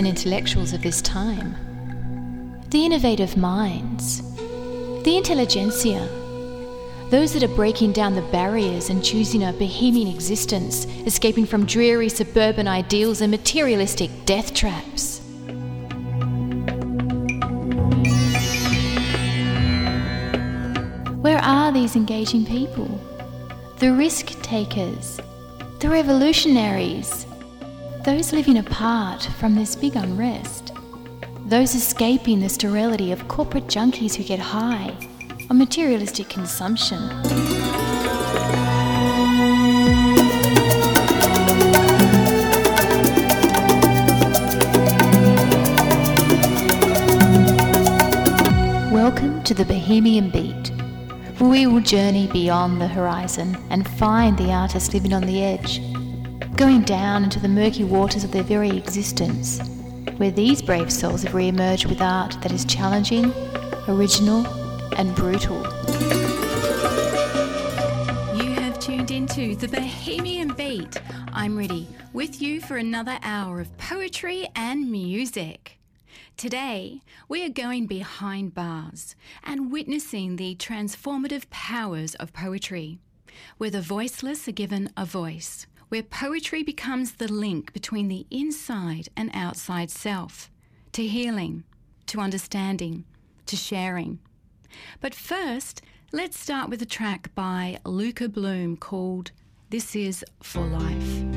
and intellectuals of this time, the innovative minds, the intelligentsia, those that are breaking down the barriers and choosing a bohemian existence, escaping from dreary suburban ideals and materialistic death traps. Where are these engaging people? The risk takers, the revolutionaries, those living apart from this big unrest, those escaping the sterility of corporate junkies who get high on materialistic consumption. Welcome to the Bohemian Beat, where we will journey beyond the horizon and find the artist living on the edge, going down into the murky waters of their very existence, where these brave souls have re emerged with art that is challenging, original, and brutal. You have tuned into the Bohemian Beat. I'm ready with you for another hour of poetry and music. Today, we are going behind bars and witnessing the transformative powers of poetry, where the voiceless are given a voice, where poetry becomes the link between the inside and outside self, to healing, to understanding, to sharing. But first, let's start with a track by Luka Bloom called This Is for Life.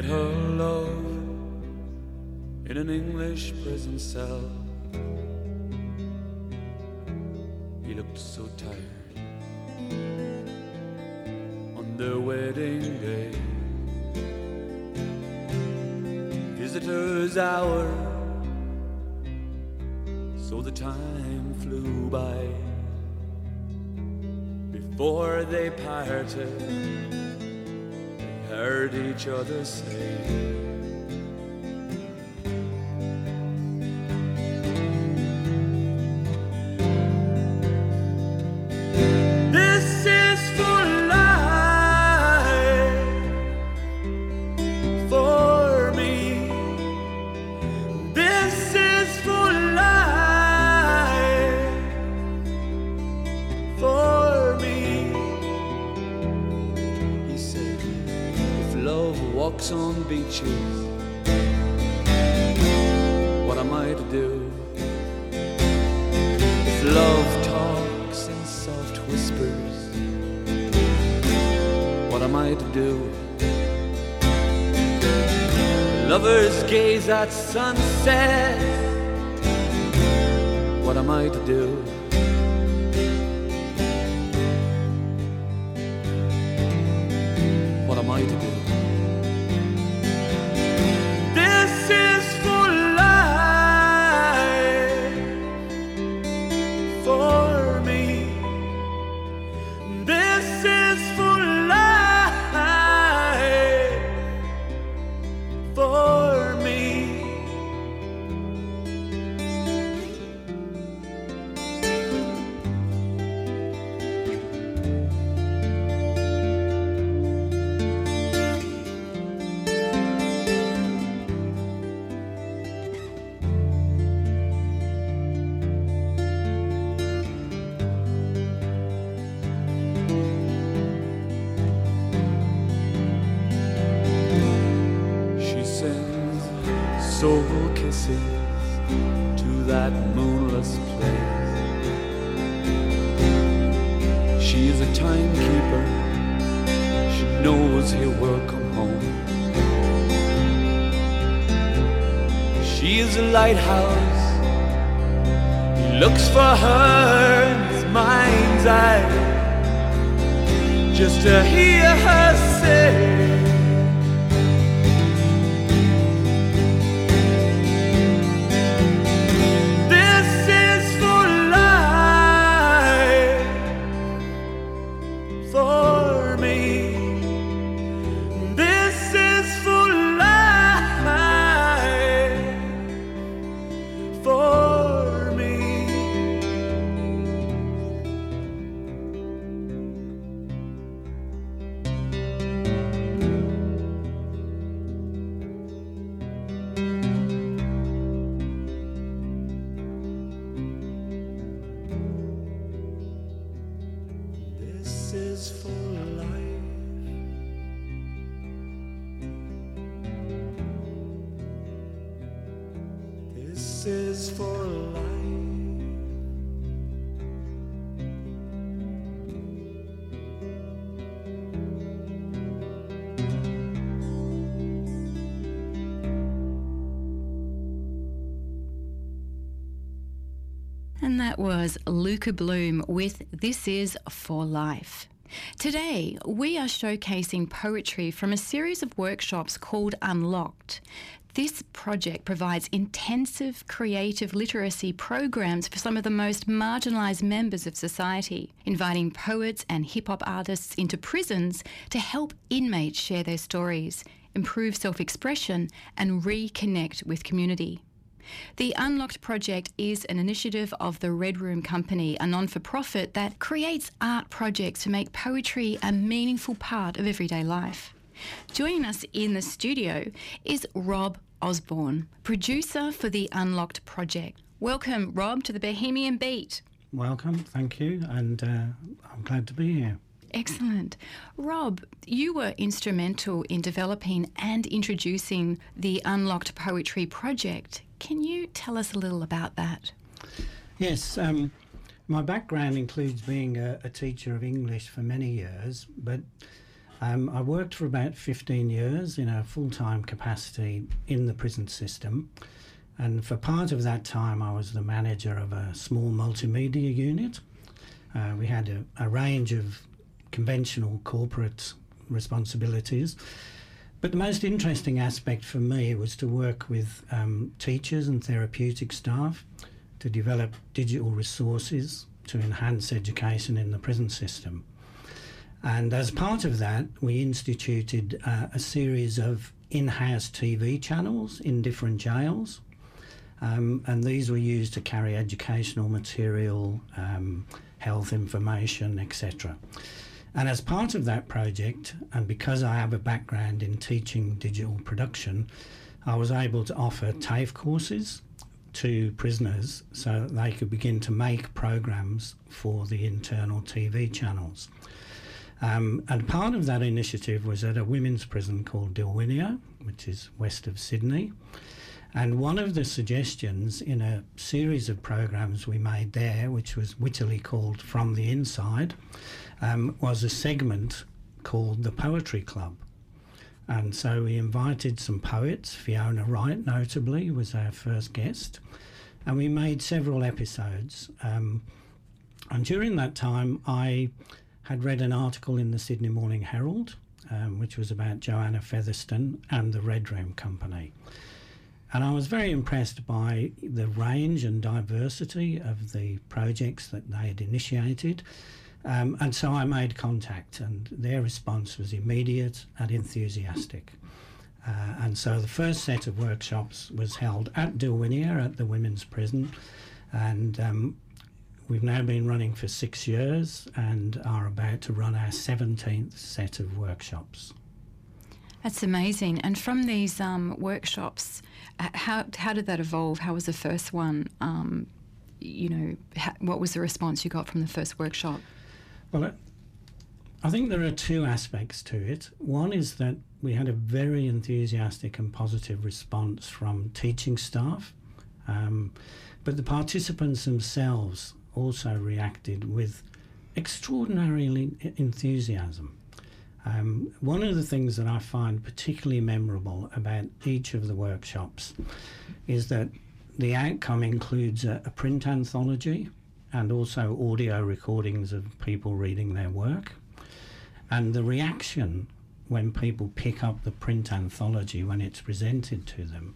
Met her love in an English prison cell. He looked so tired on their wedding day. Visitor's hour, so the time flew by before they parted heard each other say. To do? For. And that was Luka Bloom with This Is For Life. Today, we are showcasing poetry from a series of workshops called Unlocked. This project provides intensive creative literacy programs for some of the most marginalised members of society, inviting poets and hip hop artists into prisons to help inmates share their stories, improve self expression, and reconnect with community. The Unlocked Project is an initiative of the Red Room Company, a non for profit that creates art projects to make poetry a meaningful part of everyday life. Joining us in the studio is Rob Osborne, producer for the Unlocked Project. Welcome, Rob, to the Bohemian Beat. Welcome, thank you, and uh, I'm glad to be here. Excellent. Rob, you were instrumental in developing and introducing the Unlocked Poetry Project. Can you tell us a little about that? Yes, um, my background includes being a, a, teacher of English for many years, but um, I worked for about 15 years in a full time capacity in the prison system. And for part of that time, I was the manager of a small multimedia unit. Uh, we had a, a range of conventional corporate responsibilities but the most interesting aspect for me was to work with um, teachers and therapeutic staff to develop digital resources to enhance education in the prison system. And as part of that, we instituted uh, a series of in house TV channels in different jails. Um, and these were used to carry educational material, um, health information, etc. And as part of that project, and because I have a background in teaching digital production, I was able to offer TAFE courses to prisoners so that they could begin to make programs for the internal TV channels. Um, and part of that initiative was at a women's prison called Dillwynia, which is west of Sydney. And one of the suggestions in a series of programs we made there, which was wittily called From the Inside, um, was a segment called the Poetry Club. And so we invited some poets, Fiona Wright notably was our first guest, and we made several episodes. Um, and during that time, I had read an article in the Sydney Morning Herald, um, which was about Johanna Featherstone and the Red Room Company. And I was very impressed by the range and diversity of the projects that they had initiated. Um, and so I made contact, and their response was immediate and enthusiastic. Uh, and so the first set of workshops was held at Dillwynia at the women's prison. And um, we've now been running for six years and are about to run our 17th set of workshops. That's amazing. And from these um, workshops, how, how did that evolve? How was the first one? Um, you know, how, what was the response you got from the first workshop? Well, I think there are two aspects to it. One is that we had a very enthusiastic and positive response from teaching staff, um, but the participants themselves also reacted with extraordinary enthusiasm. Um, one of the things that I find particularly memorable about each of the workshops is that the outcome includes a, a print anthology and also audio recordings of people reading their work. And the reaction when people pick up the print anthology when it's presented to them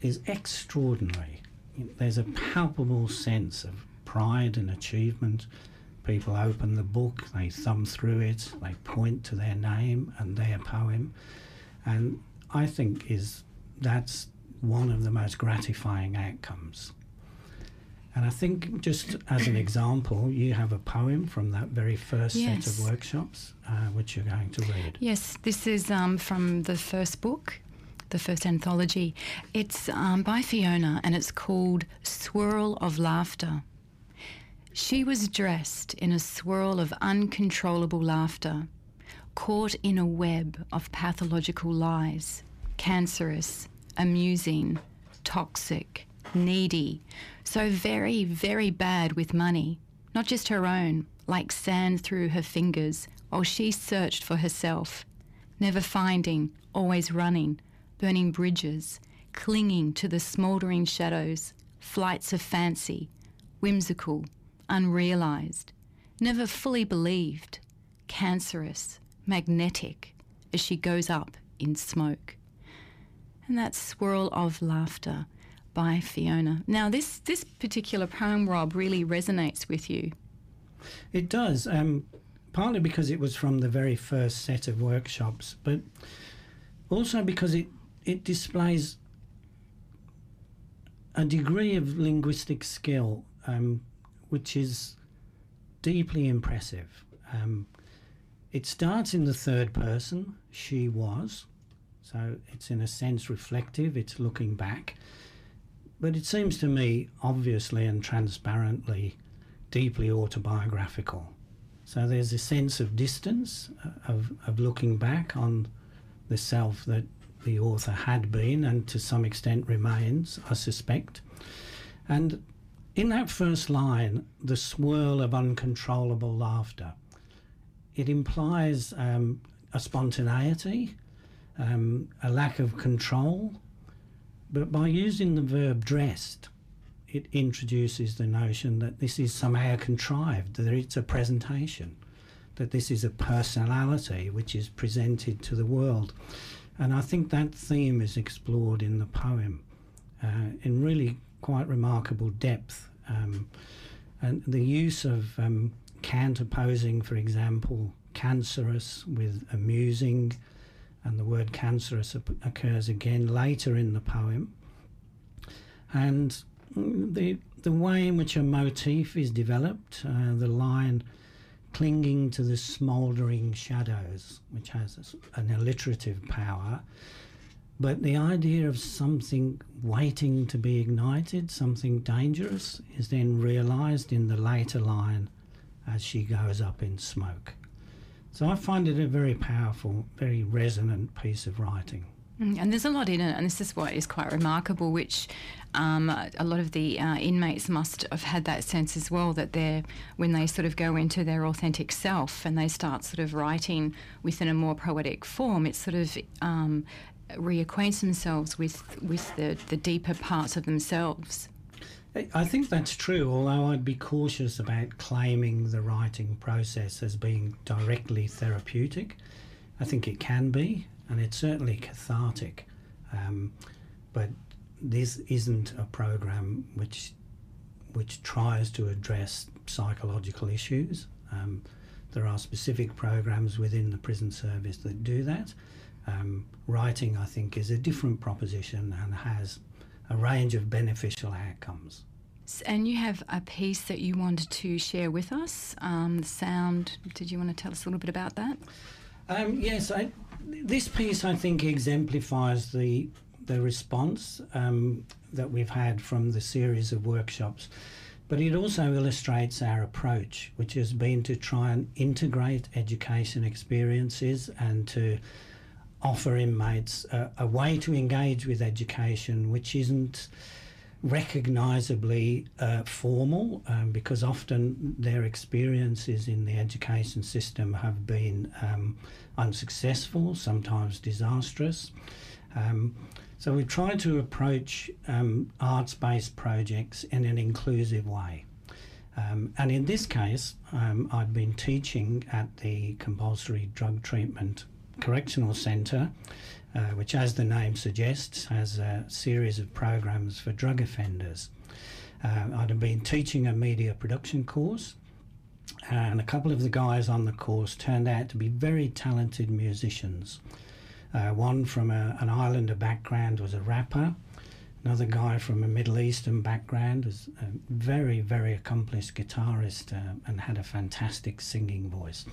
is extraordinary. There's a palpable sense of pride and achievement people open the book, they thumb through it, they point to their name and their poem, and I think is that's one of the most gratifying outcomes. And I think, just as an example, you have a poem from that very first yes. set of workshops, uh, which you're going to read. Yes, this is um, from the first book, the first anthology. It's um, by Fiona and it's called Swirl of Laughter. She was dressed in a swirl of uncontrollable laughter, caught in a web of pathological lies, cancerous, amusing, toxic, needy, so very, very bad with money, not just her own, like sand through her fingers, while she searched for herself, never finding, always running, burning bridges, clinging to the smouldering shadows, flights of fancy, whimsical, unrealised, never fully believed, cancerous, magnetic, as she goes up in smoke. And that swirl of laughter by Fiona. Now, this, this particular poem, Rob, really resonates with you. It does, um, partly because it was from the very first set of workshops, but also because it, it displays a degree of linguistic skill um, which is deeply impressive. Um, it starts in the third person, she was, so it's in a sense reflective, it's looking back. But it seems to me obviously and transparently deeply autobiographical. So there's a sense of distance, uh, of, of looking back on the self that the author had been and to some extent remains, I suspect. And in that first line, the swirl of uncontrollable laughter, it implies um, a spontaneity, um, a lack of control, but by using the verb dressed, it introduces the notion that this is somehow contrived, that it's a presentation, that this is a personality which is presented to the world. And I think that theme is explored in the poem uh, in really quite remarkable depth. Um, and the use of um, counterposing, for example, cancerous with amusing, and the word cancerous occurs again later in the poem. And the the way in which a motif is developed, uh, the line clinging to the smouldering shadows, which has an alliterative power, but the idea of something waiting to be ignited, something dangerous, is then realised in the later line as she goes up in smoke. So I find it a very powerful, very resonant piece of writing. Mm, and there's a lot in it, and this is what is quite remarkable, which um, a lot of the uh, inmates must have had that sense as well that they're, when they sort of go into their authentic self and they start sort of writing within a more poetic form, it sort of um, reacquaints themselves with, with the, the deeper parts of themselves. I think that's true, although I'd be cautious about claiming the writing process as being directly therapeutic. I think it can be, and it's certainly cathartic. Um, but this isn't a program which which tries to address psychological issues. Um, there are specific programs within the prison service that do that. Um, writing, I think, is a different proposition and has a range of beneficial outcomes. And you have a piece that you wanted to share with us, um, the sound. Did you want to tell us a little bit about that? Um, yes, I, this piece I think exemplifies the the response um, that we've had from the series of workshops, but it also illustrates our approach, which has been to try and integrate education experiences and to offer inmates a, a way to engage with education which isn't recognisably uh, formal um, because often their experiences in the education system have been um, unsuccessful, sometimes disastrous. Um, so we try to approach um, arts based projects in an inclusive way. Um, and in this case, um, I've been teaching at the Compulsory Drug Treatment Correctional Centre, uh, which, as the name suggests, has a series of programs for drug offenders. Uh, I'd been teaching a media production course, and a couple of the guys on the course turned out to be very talented musicians. Uh, one from a, an Islander background was a rapper. Another guy from a Middle Eastern background was a very, very accomplished guitarist uh, and had a fantastic singing voice.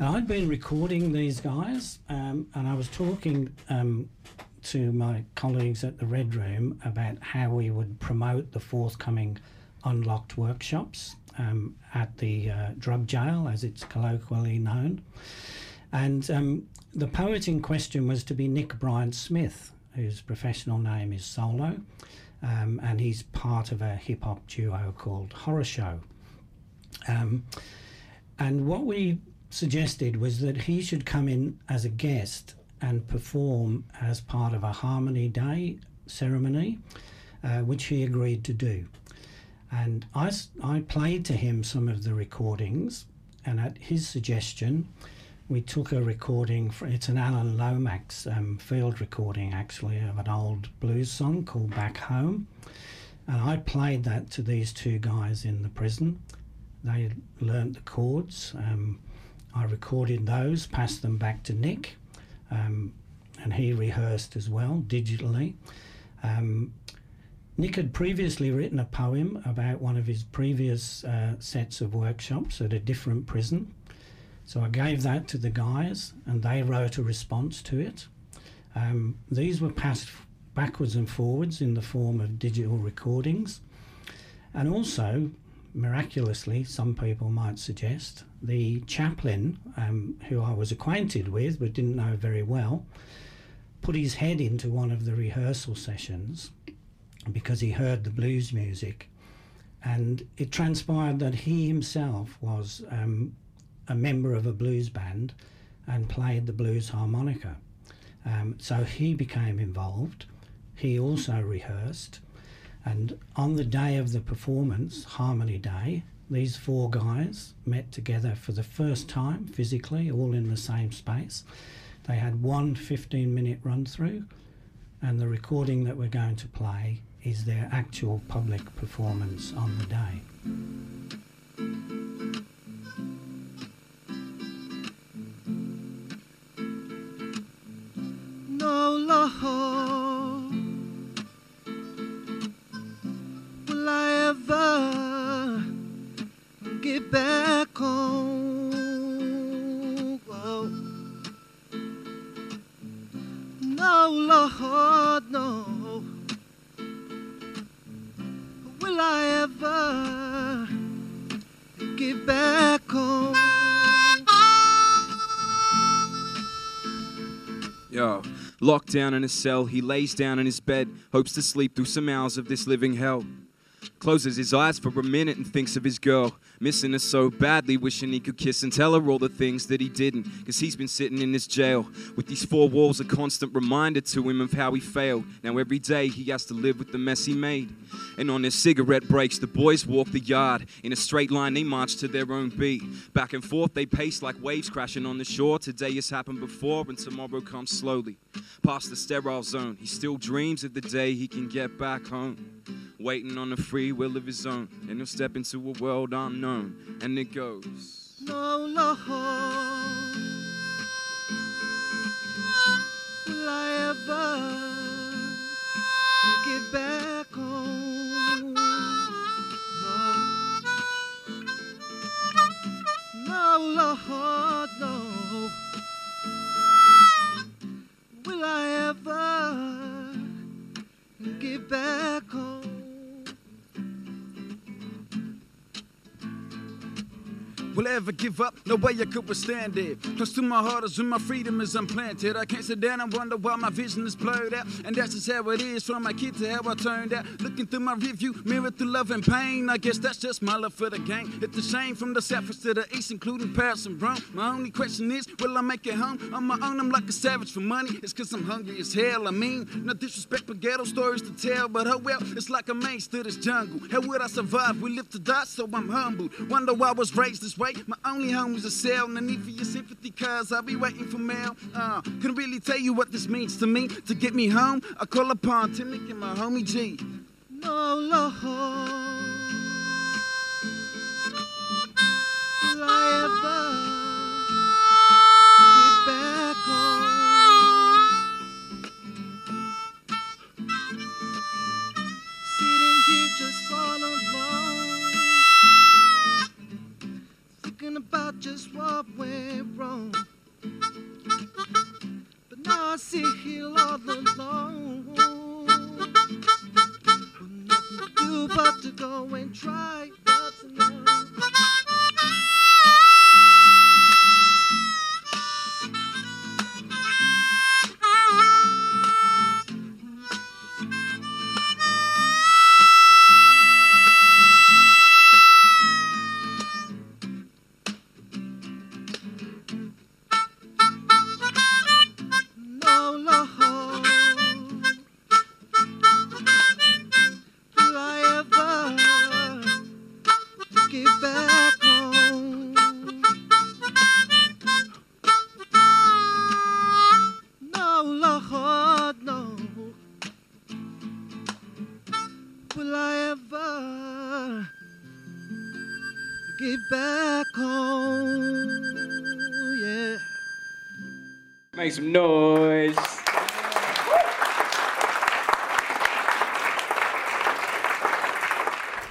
And I'd been recording these guys, um, and I was talking um, to my colleagues at the Red Room about how we would promote the forthcoming unlocked workshops um, at the uh, drug jail, as it's colloquially known. And um, the poet in question was to be Nick Bryant Smith, whose professional name is Solo. um, and he's part of a hip hop duo called Horrorshow. Um, and what we suggested was that he should come in as a guest and perform as part of a Harmony Day ceremony, uh, which he agreed to do. And I, I played to him some of the recordings, and at his suggestion, we took a recording. For, it's an Alan Lomax um, field recording, actually, of an old blues song called Back Home. And I played that to these two guys in the prison. They learnt the chords. Um, I recorded those, passed them back to Nick, um, and he rehearsed as well digitally. Um, Nick had previously written a poem about one of his previous uh, sets of workshops at a different prison. So I gave that to the guys, and they wrote a response to it. Um, these were passed backwards and forwards in the form of digital recordings. And also, miraculously, some people might suggest, the chaplain, um, who I was acquainted with but didn't know very well, put his head into one of the rehearsal sessions because he heard the blues music. And it transpired that he himself was um, a member of a blues band and played the blues harmonica. Um, so he became involved. He also rehearsed. And on the day of the performance, Harmony Day, these four guys met together for the first time physically, all in the same space. They had one 15 minute run through, and the recording that we're going to play is their actual public performance on the day. oh Lord. Locked down in a cell, he lays down in his bed, hopes to sleep through some hours of this living hell. Closes his eyes for a minute and thinks of his girl. Missing her so badly, wishing he could kiss and tell her all the things that he didn't. Cause he's been sitting in this jail with these four walls, a constant reminder to him of how he failed. Now every day he has to live with the mess he made. And on their cigarette breaks, the boys walk the yard. In a straight line, they march to their own beat. Back and forth, they pace like waves crashing on the shore. Today has happened before, and tomorrow comes slowly. Past the sterile zone, he still dreams of the day he can get back home waiting on a free will of his own. And he'll step into a world unknown. And it goes, No, Lord, will I ever get back home? No, no Lord, no. Will I ever get back home? Will ever give up? No way I could withstand it. Close to my heart is when my freedom is implanted. I can't sit down and wonder why my vision is blurred out. And that's just how it is from my kid to how I turned out. Looking through my review, mirror through love and pain. I guess that's just my love for the game. It's a shame from the south to the east, including Paris and Rome. My only question is, will I make it home? On my own, I'm like a savage for money. It's cause I'm hungry as hell. I mean, no disrespect, but ghetto stories to tell. But oh well, it's like a maze to this jungle. How would I survive? We live to die, so I'm humble. Wonder why I was raised this way My only home is a cell. No need for your sympathy, cuz I'll be waiting for mail. Uh, couldn't really tell you what this means to me. To get me home, I call upon Timmy and my homie G. No, Lord. Will thinking about just what went wrong. But now I sit here all alone. With nothing to do but to go and try what's enough. Make some noise.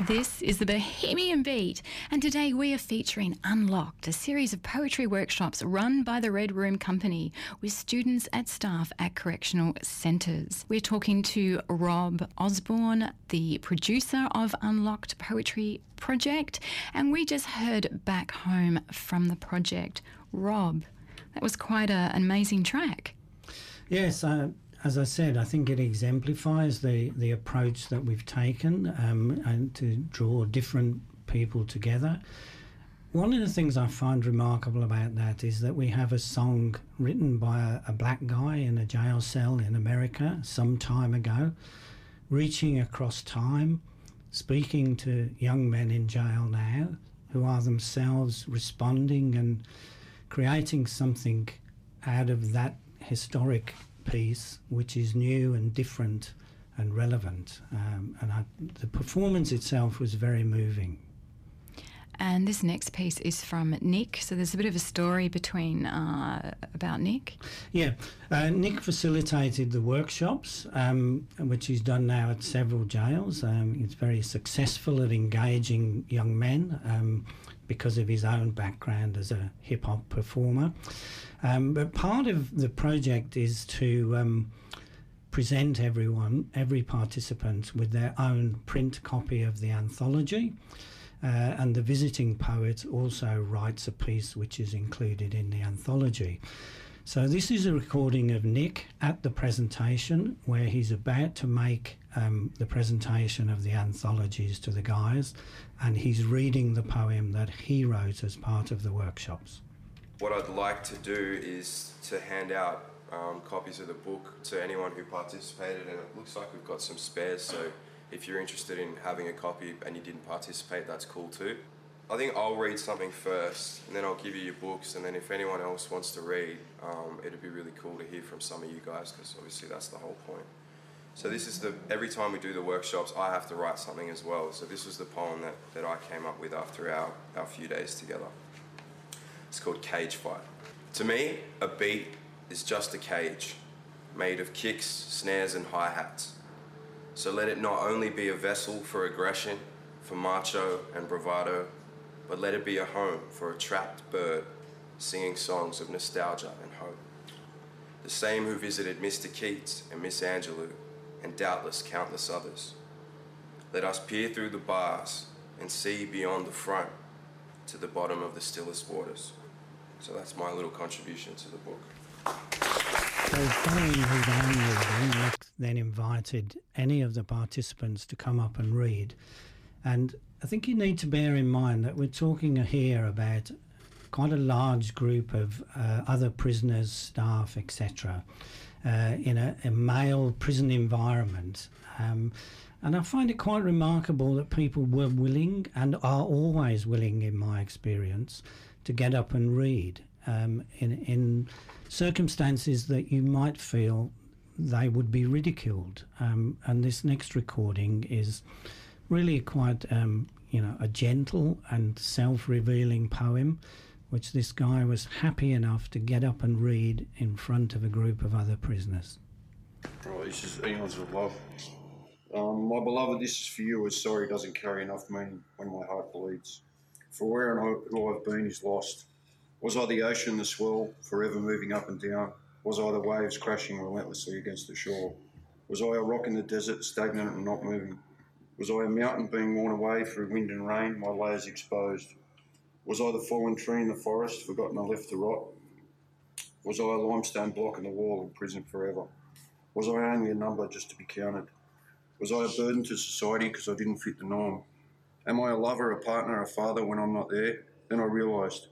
This is the Bohemian Beat, and today we are featuring Unlocked, a series of poetry workshops run by the Red Room Company with students and staff at correctional centres. We're talking to Rob Osborne, the producer of Unlocked Poetry Project, and we just heard back home from the project. Rob, that was quite a, an amazing track. Yes, as I said, I think it exemplifies the, the approach that we've taken um, and to draw different people together. One of the things I find remarkable about that is that we have a song written by a, a black guy in a jail cell in America some time ago, reaching across time, speaking to young men in jail now who are themselves responding and creating something out of that historic piece, which is new and different and relevant. Um, and I, the performance itself was very moving. And this next piece is from Nick. So there's a bit of a story between uh, about Nick. Yeah, uh, Nick facilitated the workshops, um, which he's done now at several jails. Um, he's very successful at engaging young men um, because of his own background as a hip hop performer. Um, but part of the project is to um, present everyone, every participant, with their own print copy of the anthology. Uh, and the visiting poet also writes a piece which is included in the anthology. So, this is a recording of Nick at the presentation where he's about to make um, the presentation of the anthologies to the guys, and he's reading the poem that he wrote as part of the workshops. What I'd like to do is to hand out um, copies of the book to anyone who participated, and it looks like we've got some spares, so if you're interested in having a copy and you didn't participate, that's cool too. I think I'll read something first, and then I'll give you your books, and then if anyone else wants to read, um, it'd be really cool to hear from some of you guys, because obviously that's the whole point. So this is the every time we do the workshops, I have to write something as well. So this was the poem that, that I came up with after our, our few days together. It's called Cage Fight. To me, a beat is just a cage made of kicks, snares, and hi hats. So let it not only be a vessel for aggression, for macho and bravado, but let it be a home for a trapped bird singing songs of nostalgia and hope. The same who visited Mr. Keats and Miss Angelou, and doubtless countless others. Let us peer through the bars and see beyond the front to the bottom of the stillest waters. So that's my little contribution to the book. So then invited any of the participants to come up and read. And I think you need to bear in mind that we're talking here about quite a large group of uh, other prisoners, staff, etc., uh, in a, a, male prison environment. Um, and I find it quite remarkable that people were willing and are always willing, in my experience, to get up and read um, in, in circumstances that you might feel they would be ridiculed. Um, and this next recording is really quite, um, you know, a gentle and self-revealing poem, which this guy was happy enough to get up and read in front of a group of other prisoners. Right, this is Eons of Love. Um, my beloved, this is for you, as sorry doesn't carry enough meaning when my heart bleeds. For where and who I've been is lost. Was I the ocean, the swell, forever moving up and down? Was I the waves crashing relentlessly against the shore? Was I a rock in the desert, stagnant and not moving? Was I a mountain being worn away through wind and rain, my layers exposed? Was I the fallen tree in the forest, forgotten and left to rot? Was I a limestone block in the wall imprisoned forever? Was I only a number just to be counted? Was I a burden to society because I didn't fit the norm? Am I a lover, a partner, a father when I'm not there? Then I realised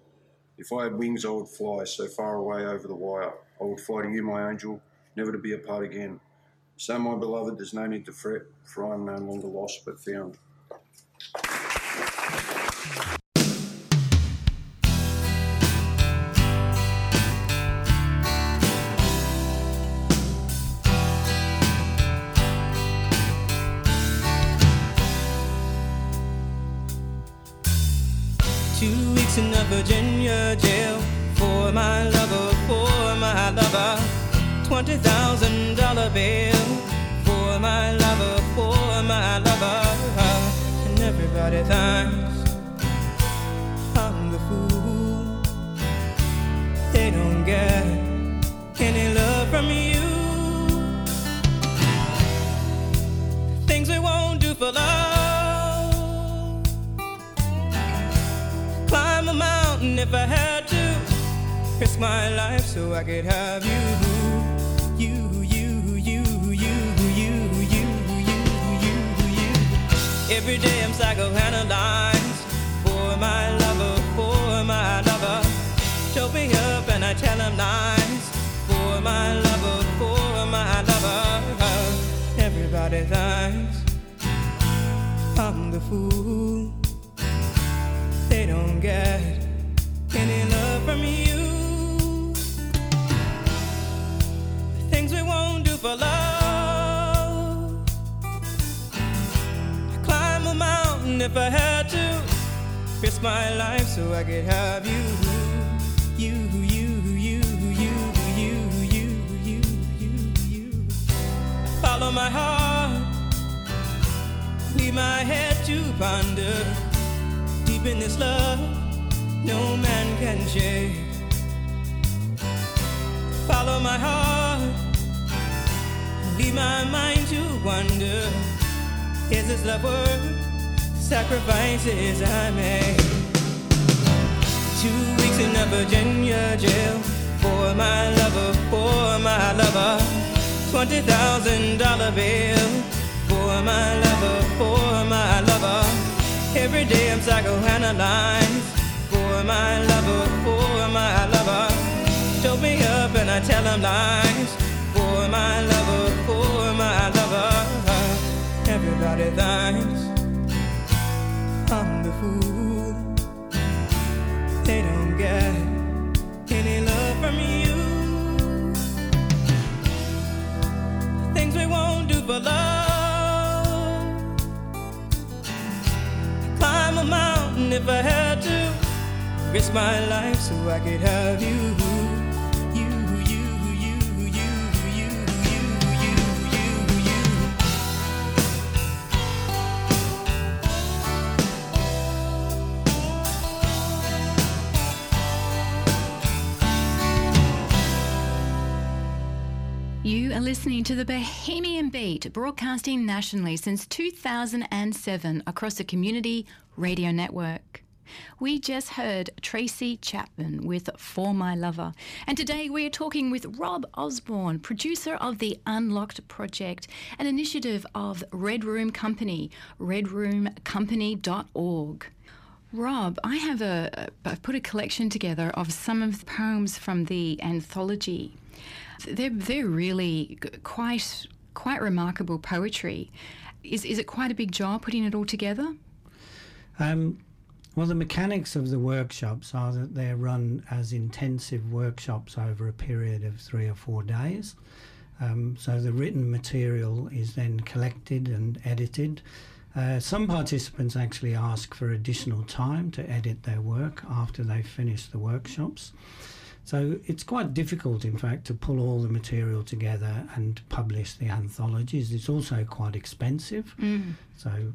if I had wings, I would fly so far away over the wire. I would fly to you, my angel, never to be apart again. So, my beloved, there's no need to fret, for I am no longer lost but found. Two weeks in a Virginia jail for my lover, for my lover. Twenty thousand dollar bill. Everybody thinks I'm the fool. They don't get any love from you. Things we won't do for love. Climb a mountain if I had to. Risk my life so I could have. You, Every day I'm psychoanalyzed for my lover, for my lover. Choke me up and I tell him lies for my lover, for my lover. Everybody thinks I'm the fool. They don't get any love from you. Things we won't do for love. If I had to. Risk my life so I could have you. You, you, you, you, you, you, you, you, you. Follow my heart. Leave my head to ponder. Deep in this love, no man can shake. Follow my heart. Leave my mind to wonder. Is this love worth sacrifices I made? Two weeks in a Virginia jail for my lover, for my lover. Twenty thousand dollar bill for my lover, for my lover. Every day I'm psychoanalyzed for my lover, for my lover. Choke me up and I tell him lies for my lover, for my lover. Everybody thinks fool. They don't get any love from you. Things we won't do for love. Climb a mountain if I had to. Risk my life so I could have you. You, listening to the Bohemian Beat, broadcasting nationally since 2007 across the community radio network. We just heard Tracy Chapman with For My Lover. And today we are talking with Rob Osborne, producer of the Unlocked Project, an initiative of Red Room Company, redroomcompany.org. Rob, I have a, I've put a collection together of some of the poems from the anthology. They're, they're really quite, quite remarkable poetry. Is, is it quite a big job putting it all together? Um, well, the mechanics of the workshops are that they're run as intensive workshops over a period of three or four days. Um, so the written material is then collected and edited. Uh, some participants actually ask for additional time to edit their work after they've finished the workshops. So it's quite difficult, in fact, to pull all the material together and publish the anthologies. It's also quite expensive. Mm. So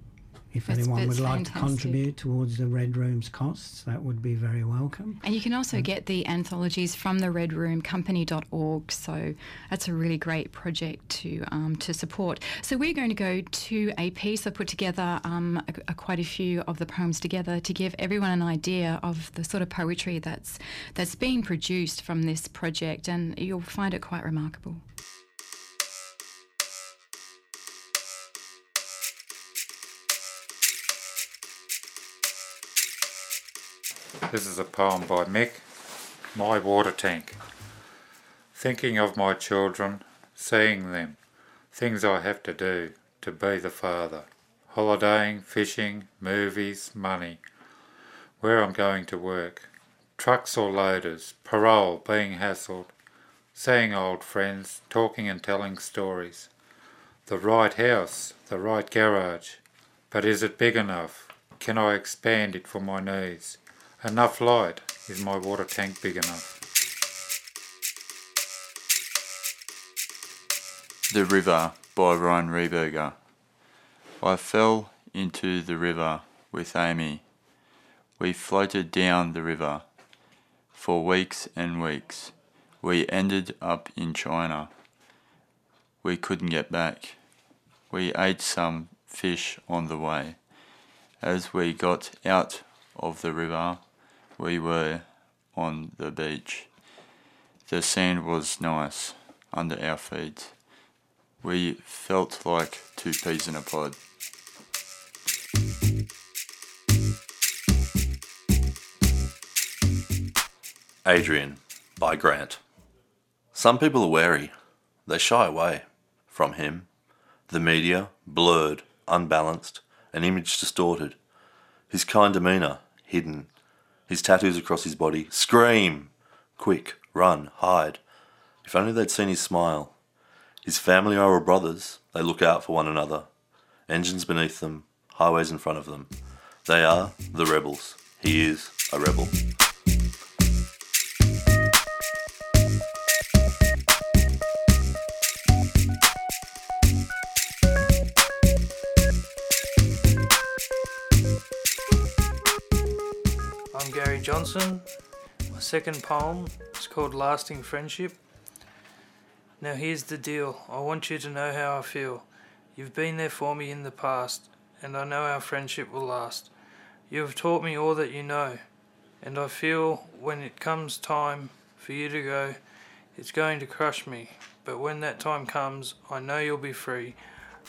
if That's- anyone would like to contribute towards the Red Room's costs, that would be very welcome. And you can also get the anthologies from the redroomcompany.org. So that's a really great project to um, to support. So we're going to go to a piece. I put together um, a, a quite a few of the poems together to give everyone an idea of the sort of poetry that's that's being produced from this project, and you'll find it quite remarkable. This is a poem by Mick, My Water Tank. Thinking of my children, seeing them, things I have to do to be the father. Holidaying, fishing, movies, money, where I'm going to work, trucks or loaders, parole, being hassled, seeing old friends, talking and telling stories. The right house, the right garage, but is it big enough? Can I expand it for my needs? Enough light. Is my water tank big enough? The River by Ryan Rehberger. I fell into the river with Amy. We floated down the river for weeks and weeks. We ended up in China. We couldn't get back. We ate some fish on the way. As we got out of the river, we were on the beach. The sand was nice under our feet. We felt like two peas in a pod. Adrian by Grant. Some people are wary. They shy away from him. The media, blurred, unbalanced, an image distorted. His kind demeanour, hidden. His tattoos across his body. Scream! Quick, run, hide. If only they'd seen his smile. His family are all brothers. They look out for one another. Engines beneath them, highways in front of them. They are the rebels. He is a rebel. My second poem is called Lasting Friendship. Now, here's the deal I want you to know how I feel. You've been there for me in the past, and I know our friendship will last. You have taught me all that you know, and I feel when it comes time for you to go, it's going to crush me. But when that time comes, I know you'll be free.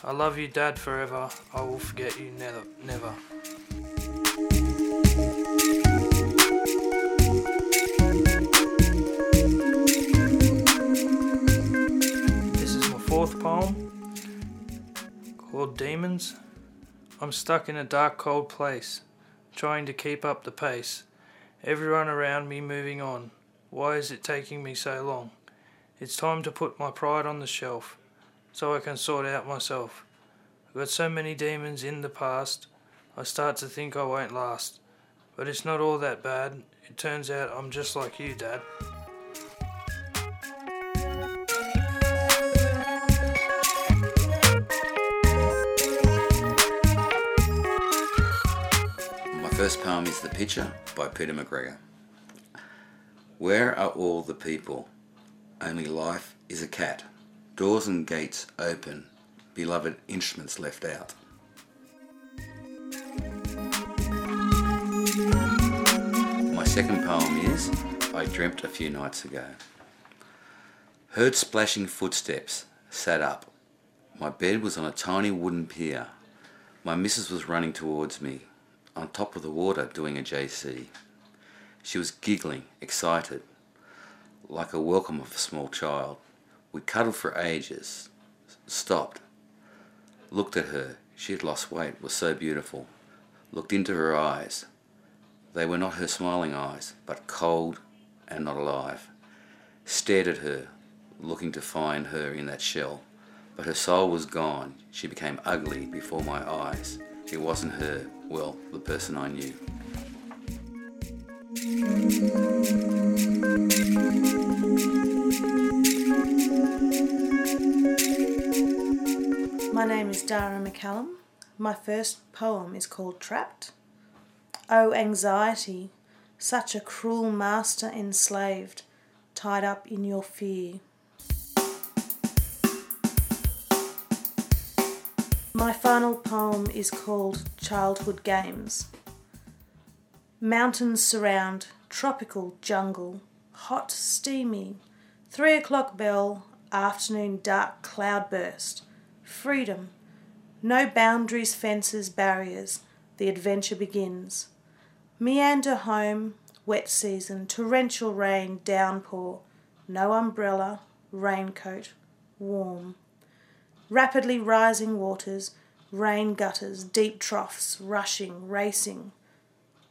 I love you, Dad, forever. I will forget you never, never. Called Demons. I'm stuck in a dark, cold place, trying to keep up the pace. Everyone around me moving on. Why is it taking me so long? It's time to put my pride on the shelf so I can sort out myself. I've got so many demons in the past, I start to think I won't last. But it's not all that bad. It turns out I'm just like you, Dad. First poem is The Picture by Peter McGregor. Where are all the people? Only life is a cat. Doors and gates open, beloved instruments left out. My second poem is I Dreamt a Few Nights Ago. Heard splashing footsteps, sat up. My bed was on a tiny wooden pier. My missus was running towards me, on top of the water doing a JC. She was giggling, excited, like a welcome of a small child. We cuddled for ages, stopped, looked at her. She had lost weight, was so beautiful. Looked into her eyes. They were not her smiling eyes, but cold and not alive. Stared at her, looking to find her in that shell. But her soul was gone. She became ugly before my eyes. It wasn't her, well, the person I knew. My name is Dara McCallum. My first poem is called Trapped. Oh, anxiety, such a cruel master enslaved, tied up in your fear. My final poem is called Childhood Games. Mountains surround, tropical jungle, hot, steamy, three o'clock bell, afternoon dark cloudburst, freedom, no boundaries, fences, barriers, the adventure begins. Meander home, wet season, torrential rain, downpour, no umbrella, raincoat, warm. Rapidly rising waters, rain gutters, deep troughs, rushing, racing.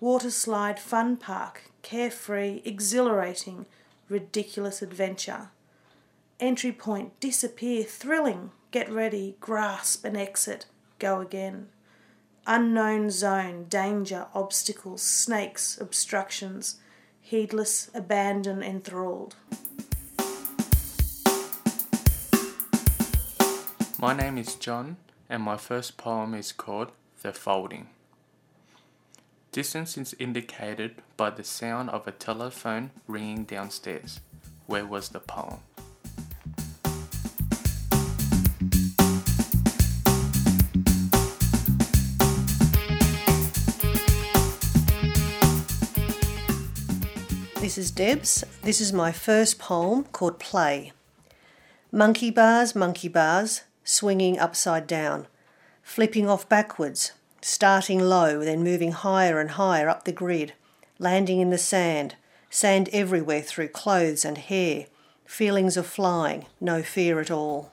Water slide, fun park, carefree, exhilarating, ridiculous adventure. Entry point, disappear, thrilling, get ready, grasp and exit, go again. Unknown zone, danger, obstacles, snakes, obstructions, heedless, abandoned, enthralled. My name is John, and my first poem is called The Folding. Distance is indicated by the sound of a telephone ringing downstairs. Where was the poem? This is Debs. This is my first poem called Play. Monkey bars, monkey bars, swinging upside down, flipping off backwards, starting low, then moving higher and higher up the grid, landing in the sand, sand everywhere through clothes and hair, feelings of flying, no fear at all.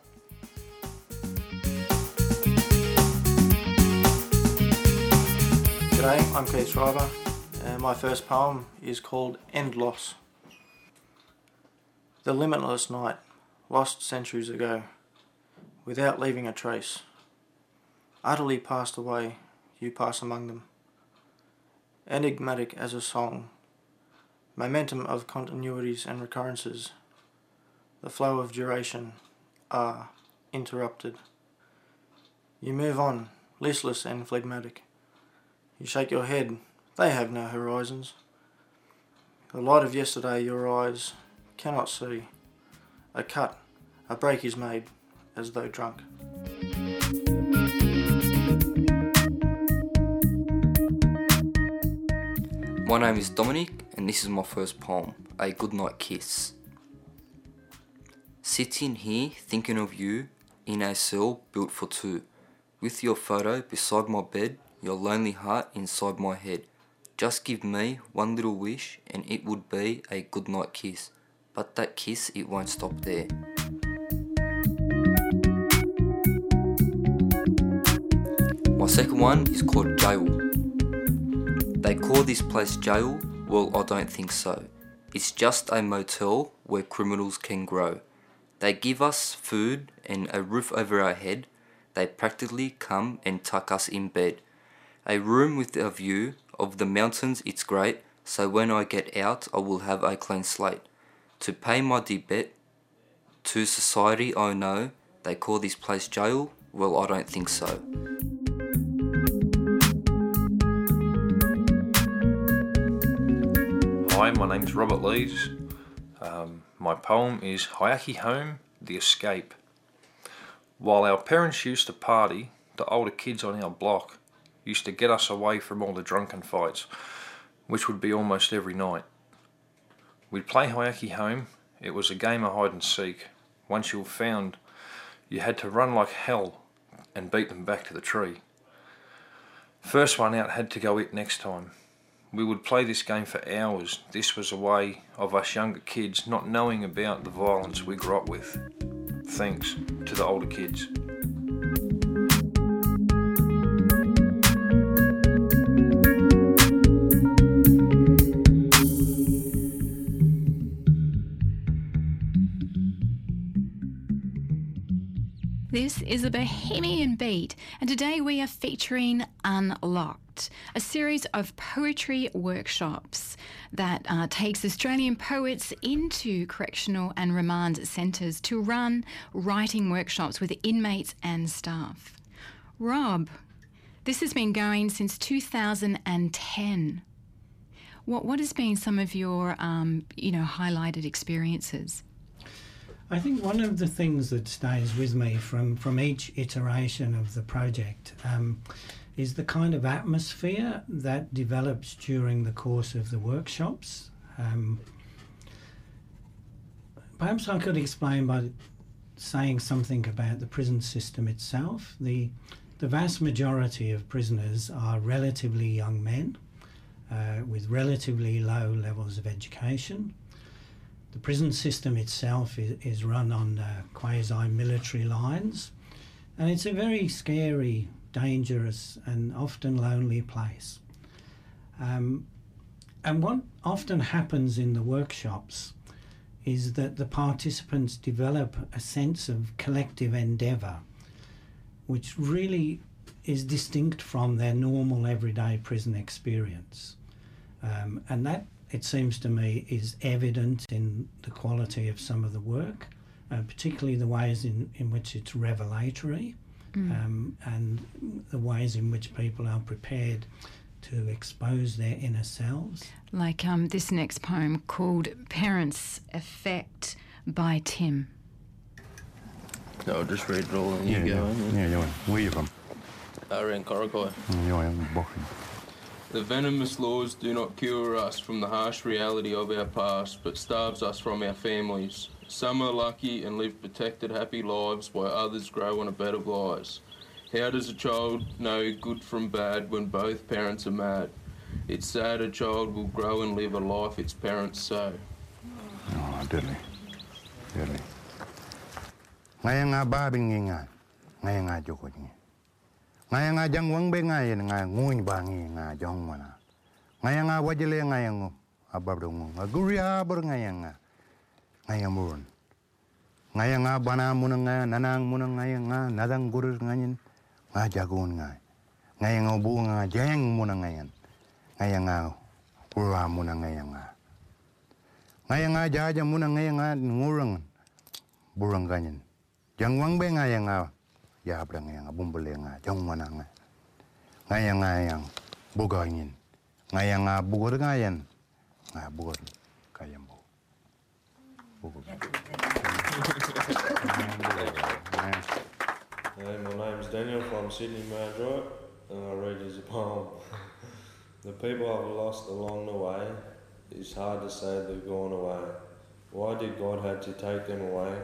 G'day, I'm Keith Schreiber. Uh, my first poem is called End Loss. The limitless night, lost centuries ago, without leaving a trace. Utterly passed away, you pass among them. Enigmatic as a song, momentum of continuities and recurrences, the flow of duration are interrupted. You move on, listless and phlegmatic. You shake your head, they have no horizons. The light of yesterday your eyes cannot see. A cut, a break is made, as though drunk. My name is Dominic, and this is my first poem, A Goodnight Kiss. Sitting here thinking of you in a cell built for two, with your photo beside my bed, your lonely heart inside my head. Just give me one little wish, and it would be a goodnight kiss. But that kiss, it won't stop there. My second one is called Jail. They call this place jail? Well, I don't think so. It's just a motel where criminals can grow. They give us food and a roof over our head. They practically come and tuck us in bed. A room with a view of the mountains, it's great. So when I get out, I will have a clean slate. To pay my debt to society, I know they call this place jail. Well, I don't think so. Hi, my is Robert Lees. Um, my poem is Hauraki Home, The Escape. While our parents used to party, the older kids on our block used to get us away from all the drunken fights, which would be almost every night. We'd play Hauraki Home. It was a game of hide and seek. Once you were found, you had to run like hell and beat them back to the tree. First one out had to go it next time. We would play this game for hours. This was a way of us younger kids not knowing about the violence we grew up with, thanks to the older kids. Is a Bohemian Beat, and today we are featuring Unlocked, a series of poetry workshops that uh, takes Australian poets into correctional and remand centres to run writing workshops with inmates and staff. Rob, this has been going since 2010. What what has been some of your um, you know highlighted experiences? I think one of the things that stays with me from, from each iteration of the project um, is the kind of atmosphere that develops during the course of the workshops. Um, perhaps I could explain by saying something about the prison system itself. The, the vast majority of prisoners are relatively young men uh, with relatively low levels of education. The prison system itself is, is run on uh, quasi military lines, and it's a very scary, dangerous, and often lonely place. Um, and what often happens in the workshops is that the participants develop a sense of collective endeavour, which really is distinct from their normal everyday prison experience. Um, and that, it seems to me, is evident in the quality of some of the work, uh, particularly the ways in, in which it's revelatory Mm. um, and the ways in which people are prepared to expose their inner selves. Like um, this next poem called Parents Effect by Tim. I'll just read it all and Yeah, you go. yeah, yeah, yeah. Where you from? Around Corrigai. Mm, Yeah, I'm Bochum. The venomous laws do not cure us from the harsh reality of our past, but starves us from our families. Some are lucky and live protected, happy lives, while others grow on a bed of lies. How does a child know good from bad when both parents are mad? It's sad a child will grow and live a life its parents sow. Oh, deadly. Deadly. Ngaya nga babing ngi nga. Ngaya nga joko ngi. Ngaya nga jang wang be nga yen nga nguny ba ngi nga jong mana. Ngaya nga wajile ngaya ngo. Ababdo ngo. Nga guri abor ngaya nga. Ngaya murun. Ngaya nga bana muna nga nanang muna ngaya nga nadang gurus ngayin. Nga jagun nga. Ngaya nga bu nga jeng muna ngayan. Ngaya nga ura muna ngaya nga. Ngaya nga jaja muna ngaya nga ngurang burang ganyan. Jang wang be ngaya nga ya bra ngaya nga bumbule nga jang mana nga. Ngaya nga yang bugangin. Ngaya nga bugur ngayan. Kayam bu. Hey, my name's Daniel from Sydney Mandroit, and I read a poem. the people I've lost along the way, it's hard to say they've gone away. Why did God have to take them away?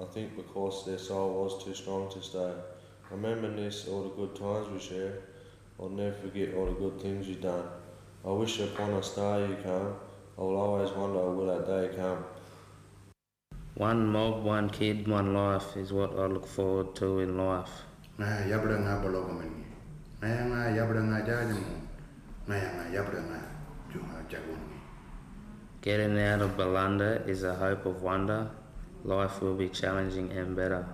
I think because their soul was too strong to stay. Remembering this, all the good times we shared. I'll never forget all the good things you've done. I wish upon a star you come. I will always wonder will that day come. One mob, one kid, one life is what I look forward to in life. Nga yabra nga balogo meni. Ngaya nga yabra nga jaja mo. Ngaya nga yabra nga junga jagun. Getting out of Balunda is a hope of wonder. Life will be challenging and better.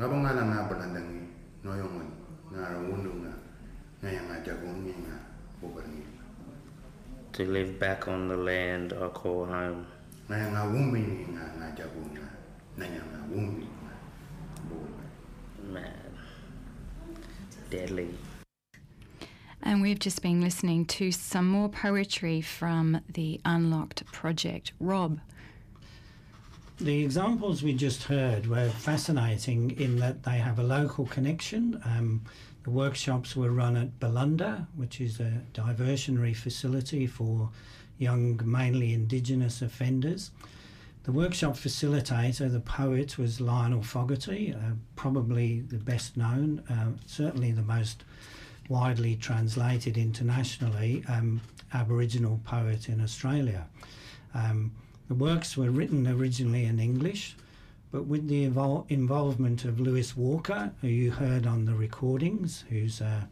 Nga nga lang nga balandangi. Noyongon. Nga rawundo nga. Ngaya nga jagun nga. Bugar. To live back on the land I call home. Ngaya nga wumbi nga nga jagun nga. Ngaya nga wumbi nga. Man. Deadly. And we've just been listening to some more poetry from the Unlocked Project. Rob. The examples we just heard were fascinating in that they have a local connection. Um, the workshops were run at Balunda, which is a diversionary facility for young, mainly Indigenous offenders. The workshop facilitator, the poet, was Lionel Fogarty, uh, probably the best known, uh, certainly the most widely translated internationally um, Aboriginal poet in Australia. Um, the works were written originally in English, but with the evol- involvement of Lewis Walker, who you heard on the recordings, who's a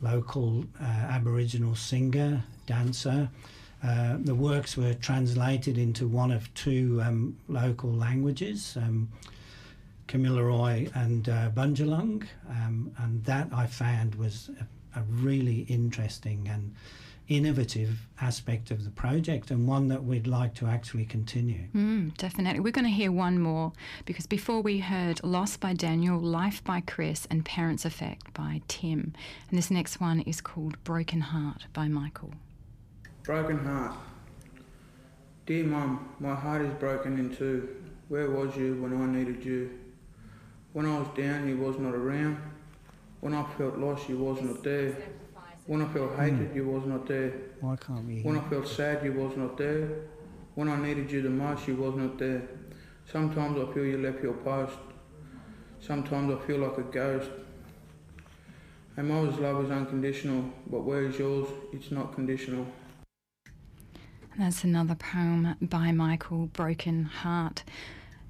local uh, Aboriginal singer, dancer, uh, the works were translated into one of two um, local languages, um, Kamilaroi and uh, Bunjalung, um, and that I found was a, a really interesting and innovative aspect of the project and one that we'd like to actually continue. Mm, definitely. We're going to hear one more because before we heard Lost by Daniel, Life by Chris, and Parents Effect by Tim. And this next one is called Broken Heart by Michael. Broken heart. Dear Mum, my heart is broken in two. Where was you when I needed you? When I was down, you was not around. When I felt lost, you was not there. When I felt hatred, you was not there. Why can't we? When I felt sad, you was not there. When I needed you the most, you was not there. Sometimes I feel you left your post. Sometimes I feel like a ghost. A mother's love is unconditional, but where is yours? It's not conditional. And that's another poem by Michael, Broken Heart.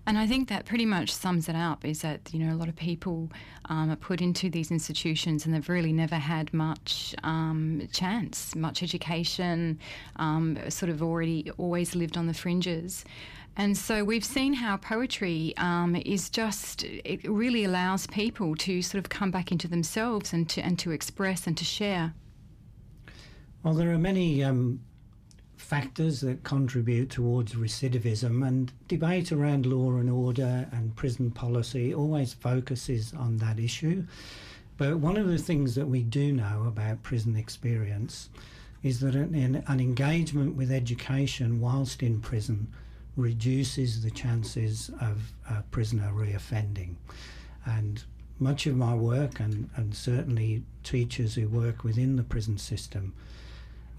And I think that pretty much sums it up is that, you know, a lot of people um, are put into these institutions and they've really never had much um, chance, much education, um, sort of already always lived on the fringes. And so we've seen how poetry um, is just, it really allows people to sort of come back into themselves and to, and to express and to share. Well, there are many um, factors that contribute towards recidivism, and debate around law and order and prison policy always focuses on that issue. But one of the things that we do know about prison experience is that an, an engagement with education whilst in prison reduces the chances of a prisoner reoffending. And much of my work, and, and certainly teachers who work within the prison system,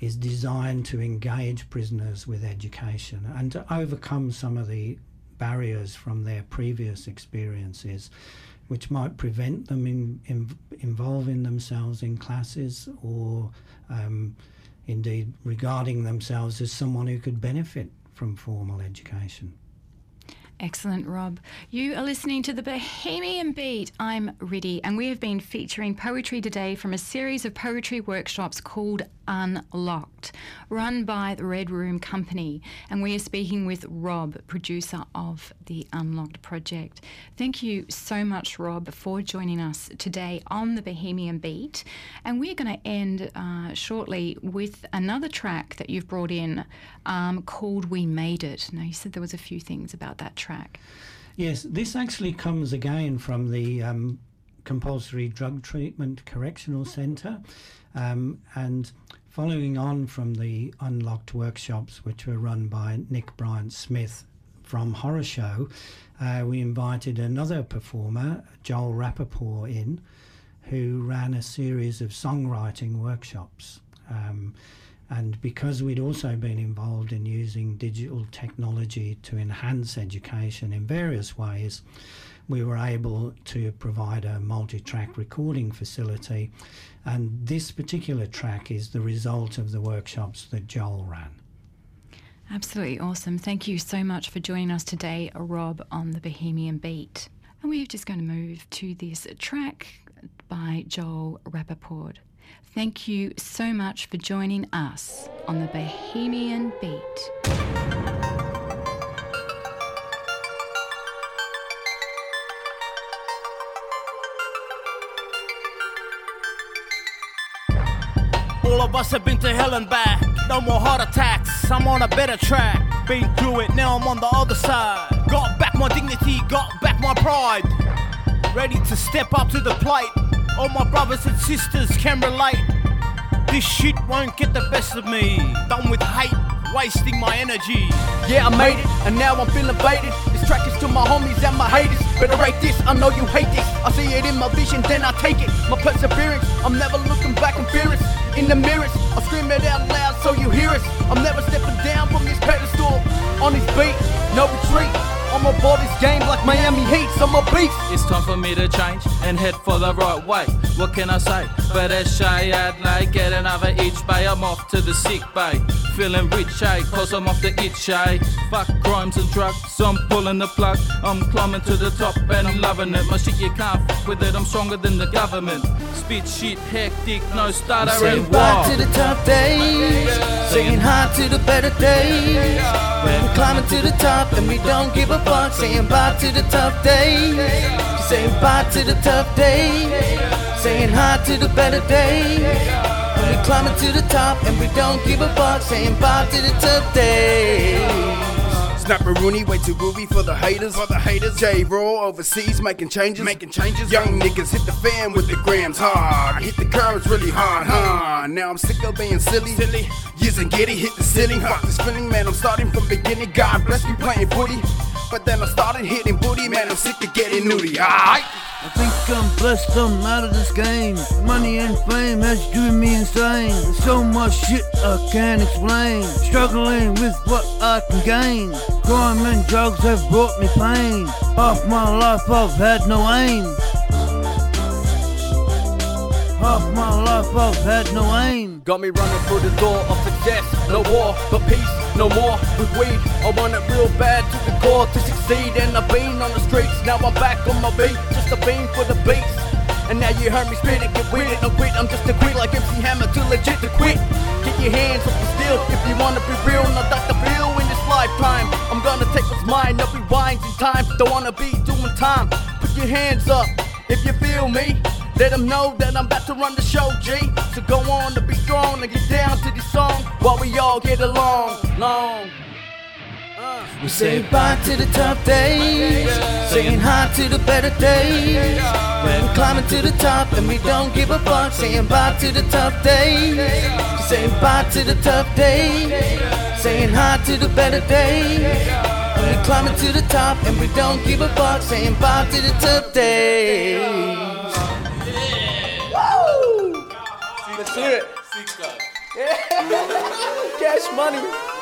is designed to engage prisoners with education and to overcome some of the barriers from their previous experiences, which might prevent them in, in involving themselves in classes or um, indeed regarding themselves as someone who could benefit from formal education. Excellent, Rob. You are listening to the Bohemian Beat. I'm Riddy, and we have been featuring poetry today from a series of poetry workshops called Unlocked, run by the Red Room Company. And we are speaking with Rob, producer of the Unlocked project. Thank you so much, Rob, for joining us today on the Bohemian Beat. And we're going to end uh, shortly with another track that you've brought in um, called We Made It. Now, you said there was a few things about that track. Yes, this actually comes again from the um, compulsory drug treatment correctional centre, um, and following on from the unlocked workshops which were run by Nick Bryant Smith from Horrorshow, uh, we invited another performer, Joel Rappaport, in, who ran a series of songwriting workshops. Um, and because we'd also been involved in using digital technology to enhance education in various ways, we were able to provide a multi track recording facility. And this particular track is the result of the workshops that Joel ran. Absolutely awesome. Thank you so much for joining us today, Rob, on the Bohemian Beat. And we're just going to move to this track by Joel Rappaport. Thank you so much for joining us on the Bohemian Beat. All of us have been to hell and back. No more heart attacks. I'm on a better track. Been through it, now I'm on the other side. Got back my dignity, got back my pride. Ready to step up to the plate. All my brothers and sisters can relate. This shit won't get the best of me. Done with hate, wasting my energy. Yeah, I made it, and now I'm feeling baited. This track is to my homies and my haters. Better rate this, I know you hate this. I see it in my vision, then I take it. My perseverance, I'm never looking back and fearless. In the mirrors, I scream it out loud so you hear us. I'm never stepping down from this pedestal. On this beat, no retreat. I'm aboard this game like Miami Heat, so I'm a beast. It's time for me to change and head for the right way. What can I say? But as Shay Adley, get another each bay. I'm off to the sick bay. Feeling rich, eh? Cause I'm off the itch, eh? Fuck crimes and drugs, I'm pulling the plug. I'm climbing to the top and I'm loving it. My shit, you can't fuck with it. I'm stronger than the government. Spit shit, hectic, no stutter Saying bye to the tough days, saying hi to the better days. When we're climbing to the top and we don't give a fuck, saying bye to the tough days, saying bye to the tough days, saying hi to the better days. When we're climbing to the top and we don't give a fuck, saying bye to the tough days. Snapper Rooney, way too groovy for the haters. For the haters, J Raw overseas making changes. Making changes. Young niggas hit the fan with the grams hard. Hit the curves really hard, huh? Mm-hmm. Now I'm sick of being silly. Silly. Years and giddy, hit the ceiling. Fuck this feeling, man. I'm starting from beginning. God bless me playing footy. But then I started hitting booty, man. I'm sick of getting nudie. Alright. I think I'm blessed, I'm out of this game. Money and fame has driven me insane. There's so much shit I can't explain. Struggling with what I can gain. Crime and drugs have brought me pain. Half my life I've had no aim. Half my life I've had no aim. Got me running through the door of success. No war, but peace. No more with weed. I want it real bad to the core to succeed. And I've been on the streets, now I'm back on my feet. Just a beam for the beats. And now you heard me spit it, get with it, no quit. I'm just a quit like MC Hammer, too legit to quit. Get your hands off the steel if you wanna be real, not Dr. Bill in this lifetime. I'm gonna take what's mine, no rewinds in time. Don't wanna be doing time. Put your hands up if you feel me. Let them know that I'm about to run the show, G. So go on to be strong and get down to the song while we all get along. Long. Uh. We say bye to the tough days, saying hi to the better days. When We're climbing to the top and we don't give a fuck, saying bye to the tough days. Saying bye to the tough days, saying hi to the better days. When we're climbing to the top and we don't give a fuck, saying bye to the tough days. Let's hear it. Cash money.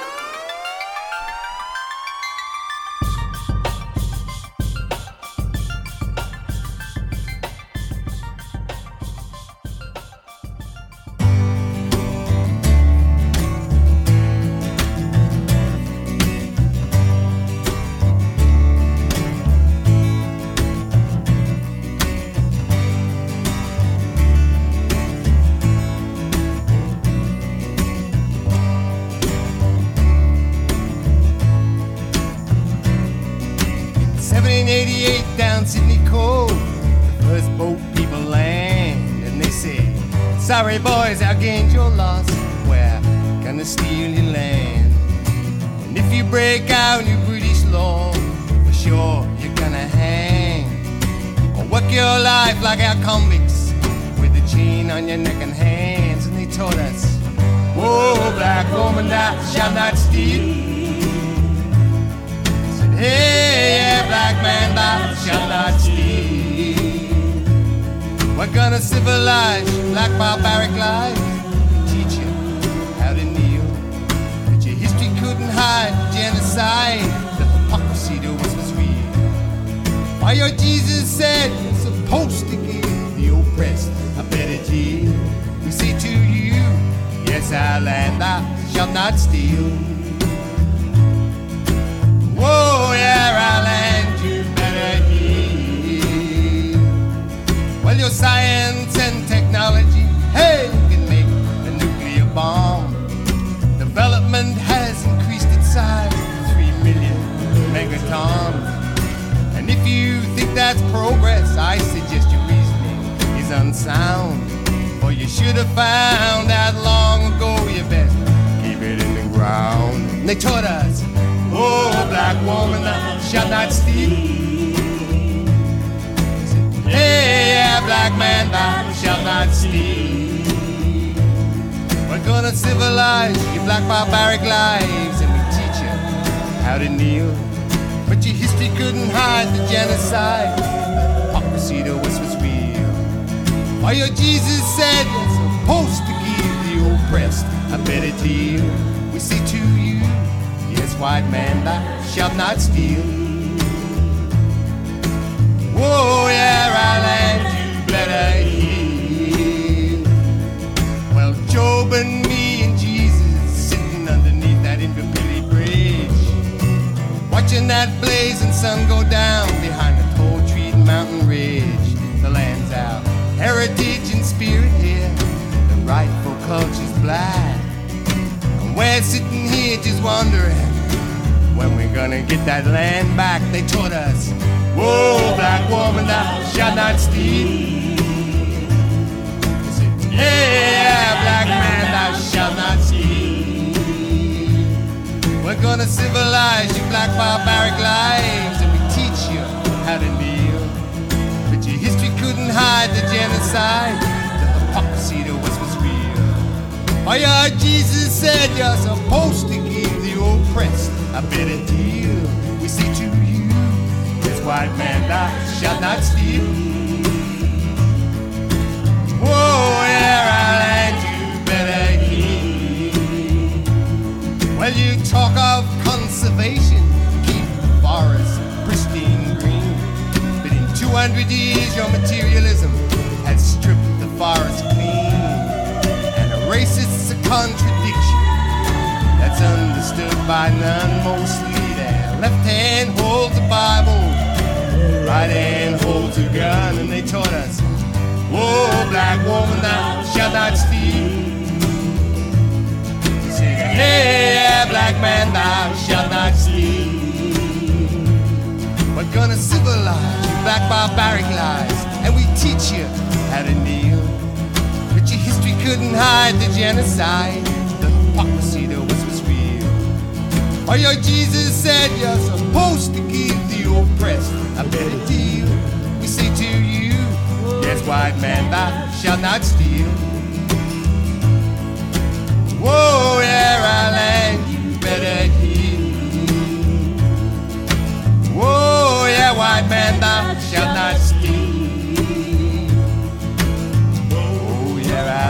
Progress, I suggest your reasoning is unsound. For you should have found out long ago you best keep it in the ground. And they taught us, oh, black woman, thou shalt not steal. Hey, yeah, black man, thou shalt not steal. We're gonna civilize your black barbaric lives and we teach you how to kneel. But your history couldn't hide the genocide. To us was real. Your Jesus said you're supposed to give the oppressed a better deal. We say to you, yes, white man, thou shalt not steal. Whoa, yeah, our land, you better heal. Well, Job and me and Jesus sitting underneath that Bridge, watching that blazing sun go down behind the tall tree mountain ridge. Heritage and spirit here. The rightful culture's black, and we're sitting here just wondering when we're gonna get that land back. They taught us, whoa, black woman, thou shalt not steal. Said, yeah, black man, thou shalt not steal. We're gonna civilize your black barbaric lives, Oh yeah, Jesus said you're supposed to give the oppressed a better deal. We say to you, this white man thou shalt not steal. Whoa, yeah, land you better heal. Well, you talk of conservation, keep the forest pristine green. But in 200 years, your materialism has stripped the forest clean. And racist's a contradiction that's understood by none mostly their left hand holds the bible right hand holds a gun and they taught us whoa black woman thou shalt not steal. Hey black man thou shalt not steal. We're gonna civilize you back barbaric lies and we teach you how to kneel. Couldn't hide the genocide, the hypocrisy that was was real. Oh, your Jesus said you're supposed to give the oppressed a better deal. We say to you, yes, white man, thou shalt not steal. Whoa, yeah, our land, you better heal. Whoa, yeah, white man, thou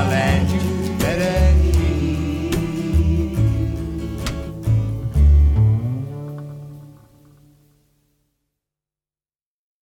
love and